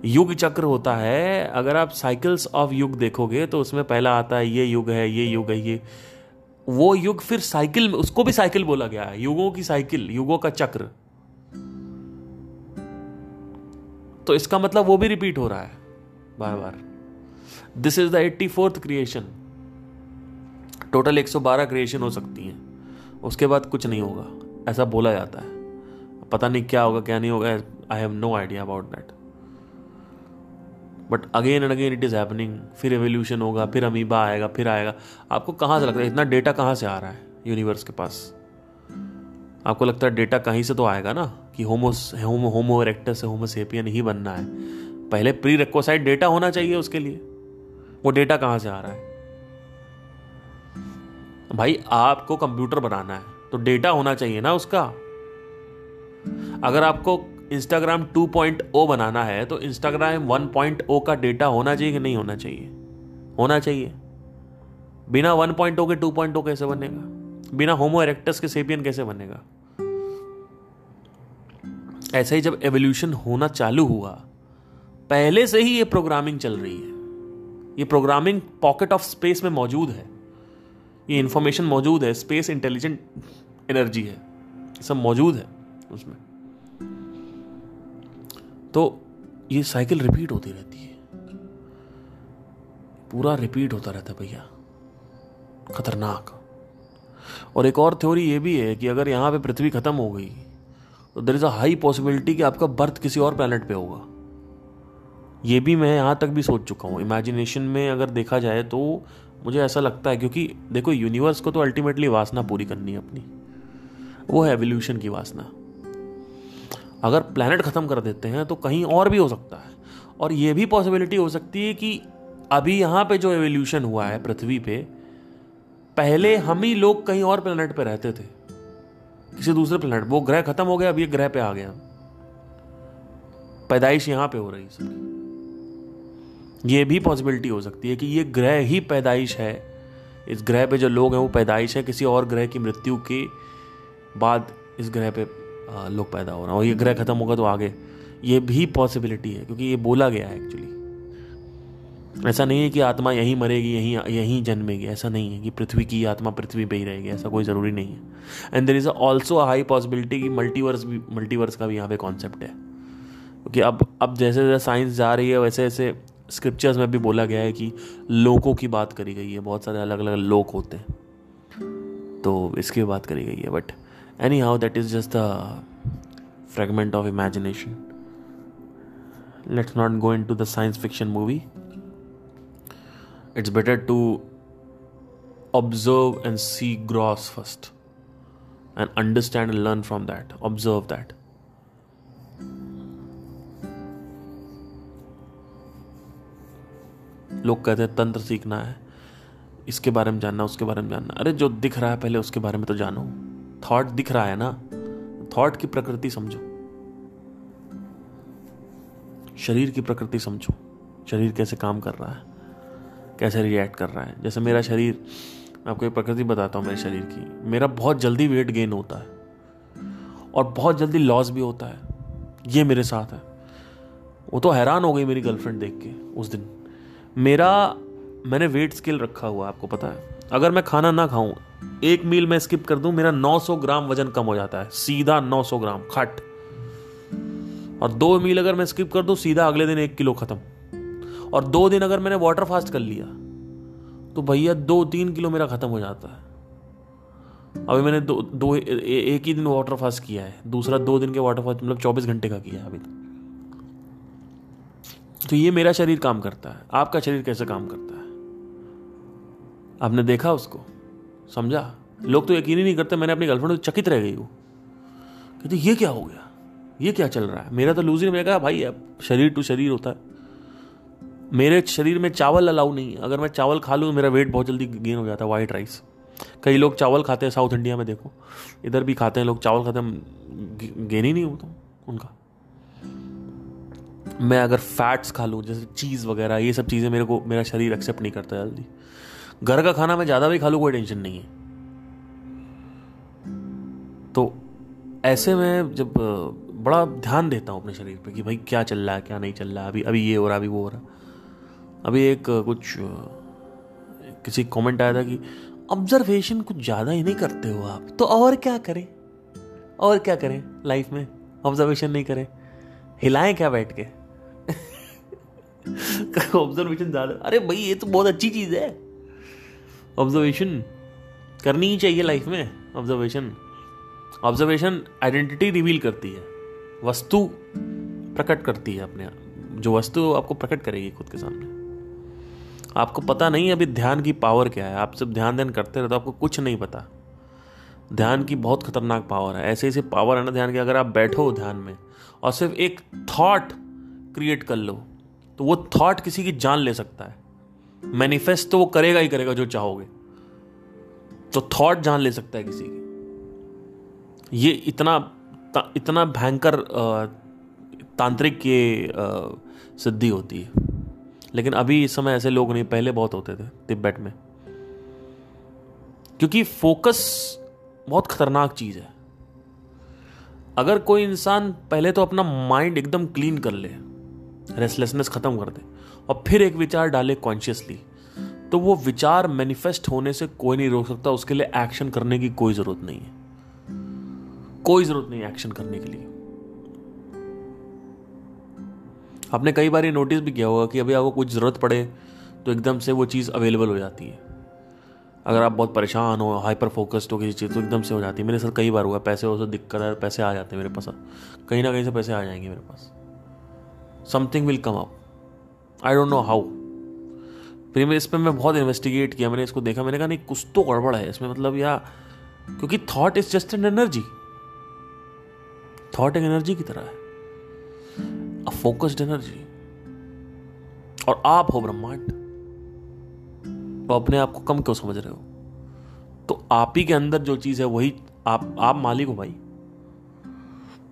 S1: युग चक्र होता है, अगर आप साइकिल्स ऑफ़ युग देखोगे तो उसमें पहला आता है, ये युग है, ये युग है, ये। वो युग फिर साइकिल उसको भी साइकिल बोला गया है। युगों की साइकिल युगों का चक्र। तो इसका मतलब वो भी रिपीट हो रहा है। बार बार। This is the eighty fourth creation total 112 creation हो सकती हैं। उसके बाद कुछ नहीं होगा। ऐसा बोला जाता है। पता नहीं क्या होगा, क्या नहीं होगा। I have no idea about that but again and again it is happening फिर एवोल्यूशन होगा, फिर अमीबा आएगा, फिर आएगा। आपको कहाँ से लगता है? इतना डेटा कहाँ से आ रहा है यूनिवर्स के पास? आपको लगता है डेटा कहीं से तो आएगा ना, कि होमो होमो होमो इरेक्टस से होमोसेपियन ही बनना है। पहले प्री रिक्वेसाइड डेटा होना चाहिए उसके लिए। वो डेटा कहाँ से आ रहा है? भाई, आपको कंप्यूटर बनाना है तो डेटा होना चाहिए ना उसका। अगर आपको इंस्टाग्राम 2.0 बनाना है तो इंस्टाग्राम 1.0 का डेटा होना चाहिए कि नहीं होना चाहिए? होना चाहिए। बिना 1.0 के 2.0 कैसे बनेगा? बिना होमो इरेक्टस के सेपियन कैसे बनेगा? ऐसे ही जब एवोल्यूशन होना चालू हुआ, पहले से ही ये प्रोग्रामिंग चल रही है। ये प्रोग्रामिंग पॉकेट ऑफ़ स्पेस में मौजूद है। ये इंफॉर्मेशन मौजूद है स्पेस इंटेलिजेंट एनर्जी है। सब मौजूद है उसमें। तो ये साइकिल रिपीट होती रहती है। पूरा रिपीट होता रहता है भैया। खतरनाक। और एक और थ्योरी ये भी है कि अगर यहाँ पे पृथ्वी खत्म हो गई तो there is a high possibility कि आपका बर्थ किसी और प्लेनेट पे होगा। ये भी मैं यहाँ तक भी सोच चुका हूँ। इमेजिनेशन में अगर देखा जाए तो मुझे ऐसा लगता है क्योंकि देखो यूनिवर्स को तो अल्टीमेटली वासना पूरी करनी है अपनी। वो है एवोल्यूशन की वासना। अगर प्लानट ख़त्म कर देते हैं तो कहीं और भी हो सकता है। और ये भी पॉसिबिलिटी हो सकती है कि अभी यहाँ पे जो एवोल्यूशन हुआ है, पृथ्वी पे पहले हम ही लोग कहीं और प्लेनेट पे रहते थे। किसी दूसरे प्लेनेट वो ग्रह खत्म हो गया, अब ये ग्रह पे आ गया। पैदाइश यहाँ पे हो रही सबकी। ये भी पॉसिबिलिटी हो सकती है कि ये ग्रह ही पैदाइश है। इस ग्रह पे जो लोग हैं, वो पैदाइश है किसी और ग्रह की मृत्यु के बाद इस ग्रह पे लोग पैदा हो रहे हैं। और ये ग्रह खत्म होगा तो आगे। ये भी पॉसिबिलिटी है, क्योंकि ये बोला गया है एक्चुअली ऐसा नहीं है कि आत्मा यहीं मरेगी, यहीं यहीं जन्मेगी, ऐसा नहीं है कि पृथ्वी की आत्मा पृथ्वी पे ही रहेगी, ऐसा कोई ज़रूरी नहीं है। And there is also a high possibility कि मल्टीवर्स भी मल्टीवर्स का भी यहाँ पे कॉन्सेप्ट है। क्योंकि अब अब जैसे जैसे साइंस जा रही है, वैसे वैसे स्क्रिप्चर्स में भी बोला गया है कि लोकों की बात करी गई है, बहुत सारे अलग अलग लोक होते हैं। तो इसकी बात करी गई है but anyhow is just just fragment of imagination let's not go into the science fiction movie. It's better to observe and see gross first and understand and learn from that, observe that. लोग कहते हैं, तंत्र सीखना है, इसके बारे में जानना, उसके बारे में जानना। अरे, जो दिख रहा है पहले उसके बारे में तो जानो। थॉट दिख रहा है ना? थॉट की प्रकृति समझो। शरीर की प्रकृति समझो। शरीर कैसे काम कर रहा है? कैसे रिएक्ट कर रहा है। जैसे मेरा शरीर, मैं आपको एक प्रकृति बताता हूँ मेरे शरीर की। मेरा बहुत जल्दी वेट गेन होता है और बहुत जल्दी लॉस भी होता है। ये मेरे साथ है। वो तो हैरान हो गई मेरी गर्लफ्रेंड देख के उस दिन। मेरा, मैंने वेट स्केल रखा हुआ आपको पता है। अगर मैं खाना ना खाऊं, एक मील में स्किप कर दूँ, मेरा 900 ग्राम वज़न कम हो जाता है। सीधा 900 ग्राम, खट। और दो मील अगर मैं स्किप कर दूँ, सीधा अगले दिन एक किलो खत्म। और दो दिन अगर मैंने वाटर फास्ट कर लिया तो भैया दो तीन किलो मेरा खत्म हो जाता है। अभी मैंने दो दो ए, ए, एक ही दिन वाटर फास्ट किया है दूसरा दो दिन के वाटर फास्ट मतलब चौबीस घंटे का किया है अभी तो ये मेरा शरीर काम करता है आपका शरीर कैसे काम करता है? आपने देखा उसको? समझा? लोग तो यकीन ही नहीं करते मैंने अपनी गर्लफ्रेंड तो चकित रह गई वो कहते ये क्या हो गया? ये क्या चल रहा है? मेरा तो लूज ही मैंने कहा भाई अब शरीर टू शरीर होता है। मेरे शरीर में चावल अलाउ नहीं है। अगर मैं चावल खा लूँ, मेरा वेट बहुत जल्दी गेन हो जाता है वाइट राइस कई लोग चावल खाते हैं साउथ इंडिया में, देखो। इधर भी खाते हैं लोग, चावल खाते हैं गेन ही नहीं होता उनका। मैं अगर फैट्स खा लूँ, जैसे चीज़ वगैरह, ये सब चीज़ें मेरे को, मेरा शरीर एक्सेप्ट नहीं करता जल्दी। घर का खाना मैं ज़्यादा भी खा लूँ, कोई टेंशन नहीं है। तो ऐसे में जब, बड़ा ध्यान देता हूँ अपने शरीर पे कि भाई क्या चल रहा है, क्या नहीं चल रहा है, अभी अभी ये हो रहा है, अभी वो हो रहा अभी एक कुछ किसी कमेंट आया था कि ऑब्जर्वेशन कुछ ज़्यादा ही नहीं करते हो आप तो और क्या करें? और क्या करें लाइफ में? ऑब्जर्वेशन नहीं करें। हिलाएँ क्या बैठ के? ऑब्जर्वेशन ज़्यादा, अरे भाई, ये तो बहुत अच्छी चीज़ है। ऑब्जर्वेशन करनी ही चाहिए लाइफ में ऑब्जर्वेशन ऑब्जर्वेशन आइडेंटिटी रिवील करती है। वस्तु प्रकट करती है अपने जो वस्तु आपको प्रकट करेगी खुद के सामने। आपको पता नहीं अभी ध्यान की पावर क्या है। आप जब ध्यान ध्यान करते रहे तो आपको कुछ नहीं पता। ध्यान की बहुत खतरनाक पावर है। ऐसे ऐसे पावर है ना ध्यान की। अगर आप बैठो ध्यान में और सिर्फ़ एक थॉट क्रिएट कर लो तो वो थॉट किसी की जान ले सकता है। मैनिफेस्ट तो वो करेगा ही करेगा जो चाहोगे। तो थॉट जान ले सकता है किसी की। ये इतना इतना भयंकर तांत्रिक की सिद्धि होती है। लेकिन अभी इस समय ऐसे लोग नहीं, पहले बहुत होते थे तिब्बत में। क्योंकि फोकस बहुत खतरनाक चीज़ है। अगर कोई इंसान पहले तो अपना माइंड एकदम क्लीन कर ले रेस्टलेसनेस खत्म कर दे, और फिर एक विचार डाले कॉन्शियसली तो वो विचार मैनिफेस्ट होने से कोई नहीं रोक सकता, उसके लिए एक्शन करने की कोई ज़रूरत नहीं है। कोई ज़रूरत नहीं एक्शन करने के लिए। आपने कई बार ये नोटिस भी किया होगा कि अभी आपको कुछ ज़रूरत पड़े तो एकदम से वो चीज़ अवेलेबल हो जाती है। अगर आप बहुत परेशान हो हाइपर फोकस्ड हो किसी चीज़ तो एकदम से हो जाती है। मेरे सर कई बार हुआ, पैसे हो दिक्कत है, पैसे आ जाते हैं मेरे पास। कहीं ना कहीं से पैसे आ जाएँगे मेरे पास। Something will come up I don't know how फिर मैं, इस पर मैं बहुत इन्वेस्टिगेट किया, मैंने इसको देखा, मैंने कहा, नहीं, कुछ तो गड़बड़ है। इसमें मतलब या, क्योंकि thought is just an energy thought एक एनर्जी की तरह है। अ फोकस्ड एनर्जी और आप हो ब्रह्मांड। तो अपने आप को कम क्यों समझ रहे हो? तो आप ही के अंदर जो चीज़ है, वही आप आप मालिक हो भाई।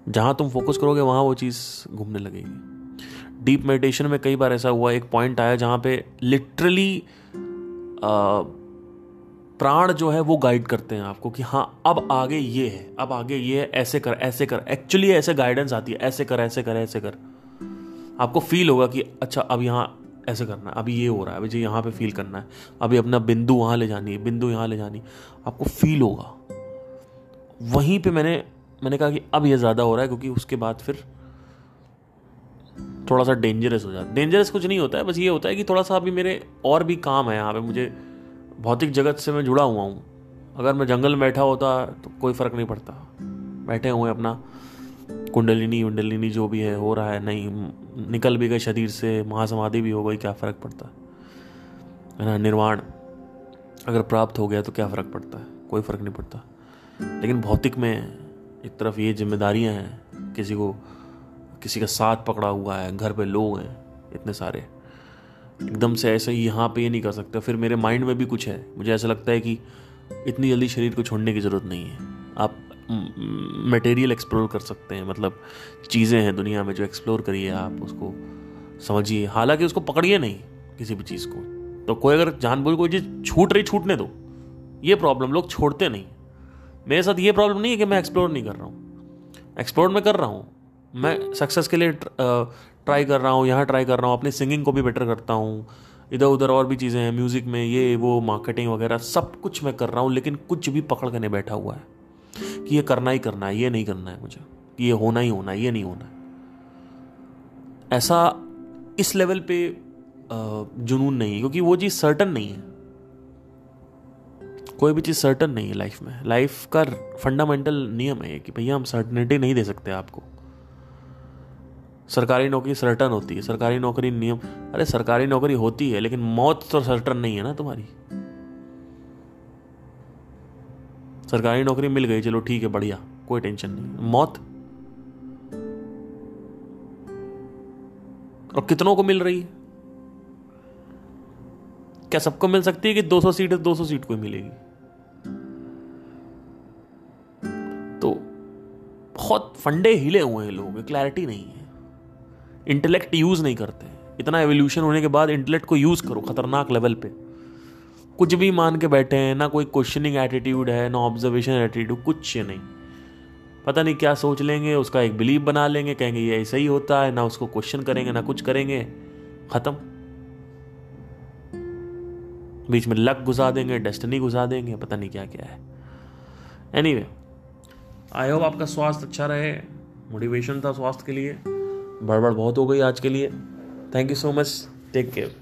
S1: जहाँ तुम फोकस करोगे, वहाँ वो चीज़ घूमने लगेगी। डीप मेडिटेशन में कई बार ऐसा हुआ, एक पॉइंट आया जहाँ पे लिटरली प्राण जो है वो गाइड करते हैं आपको कि हाँ अब आगे ये है, अब आगे ये है, ऐसे कर ऐसे कर। एक्चुअली ऐसे गाइडेंस आती है, ऐसे कर ऐसे कर ऐसे कर। आपको फील होगा कि अच्छा अब यहाँ ऐसे करना है, अभी ये हो रहा है, अभी यहाँ पे फील करना है, अभी अपना बिंदु वहाँ ले जानी है, बिंदु यहाँ ले जानी आपको फील होगा। वहीं पे मैंने मैंने कहा कि अब ये ज़्यादा हो रहा है क्योंकि उसके बाद फिर थोड़ा सा डेंजरस हो जाता है। डेंजरस कुछ नहीं होता है, बस ये होता है कि थोड़ा सा अभी मेरे और भी काम है यहाँ पे। मुझे भौतिक जगत से मैं जुड़ा हुआ हूँ। अगर मैं जंगल में बैठा होता तो कोई फ़र्क नहीं पड़ता। बैठे हुए अपना कुंडलिनी वंडलिनी जो भी है, हो रहा है, नहीं निकल भी गए शरीर से, महासमाधि भी हो गई, क्या फ़र्क पड़ता? है ना, निर्वाण अगर प्राप्त हो गया तो क्या फ़र्क पड़ता है? कोई फ़र्क नहीं पड़ता। लेकिन भौतिक में एक तरफ़ ये जिम्मेदारियाँ हैं, किसी को, किसी का साथ पकड़ा हुआ है, घर पे लोग हैं, इतने सारे। एकदम से ऐसे यहाँ पे ये नहीं कर सकते। फिर मेरे माइंड में भी कुछ है। मुझे ऐसा लगता है कि इतनी जल्दी शरीर को छोड़ने की ज़रूरत नहीं है। आप मटेरियल एक्सप्लोर कर सकते हैं। मतलब चीज़ें हैं दुनिया में जो एक्सप्लोर करिए आप, उसको समझिए। हालाँकि उसको पकड़िए नहीं किसी भी चीज़ को। तो कोई अगर जानबूझ कोई चीज़ छूट रही, छूटने दो। ये प्रॉब्लम लोग छोड़ते नहीं। मेरे साथ ये प्रॉब्लम नहीं है कि मैं एक्सप्लोर नहीं कर रहा हूँ। एक्सप्लोर मैं कर रहा हूँ। मैं सक्सेस के लिए ट्राई कर रहा हूँ, यहाँ ट्राई कर रहा हूँ, अपनी सिंगिंग को भी बेटर करता हूँ। इधर उधर और भी चीज़ें हैं म्यूज़िक में ये, वो मार्केटिंग वगैरह सब कुछ मैं कर रहा हूँ, लेकिन कुछ भी पकड़ कर नहीं बैठा हुआ है। कि ये करना ही करना है, ये नहीं करना है मुझे। कि ये होना ही होना है, ये नहीं होना है। ऐसा इस लेवल पे जुनून नहीं है, क्योंकि वो चीज़ सर्टन नहीं है। कोई भी चीज़ सर्टन नहीं है लाइफ में। लाइफ का फंडामेंटल नियम है कि भैया हम सर्टनिटी नहीं दे सकते आपको। सरकारी नौकरी सर्टन होती है, सरकारी नौकरी नियम। अरे सरकारी नौकरी होती है, लेकिन मौत तो सर्टन नहीं है ना तुम्हारी। सरकारी नौकरी मिल गई, चलो ठीक है, बढ़िया, कोई टेंशन नहीं। मौत? और कितनों को मिल रही है? क्या सबको मिल सकती है कि 200 सीट है 200 सीट को मिलेगी? तो बहुत फंडे हिले हुए हैं लोग क्लैरिटी नहीं है। इंटेलेक्ट यूज़ नहीं करते। इतना एवोल्यूशन होने के बाद इंटेलेक्ट को यूज़ करो, खतरनाक लेवल पे। कुछ भी मान के बैठे हैं, ना कोई क्वेश्चनिंग एटीट्यूड है, ना ऑब्जर्वेशन एटीट्यूड कुछ नहीं। पता नहीं क्या सोच लेंगे, उसका एक बिलीव बना लेंगे, कहेंगे ये ऐसा ही होता है, ना उसको क्वेश्चन करेंगे, ना कुछ करेंगे। खत्म। बीच में लक घुसा देंगे डेस्टनी घुसा देंगे, पता नहीं क्या क्या है। एनी वे आई होप आपका स्वास्थ्य अच्छा रहे मोटिवेशन था स्वास्थ्य के लिए, बड़बड़ बहुत हो गई आज के लिए। Thank you so much take care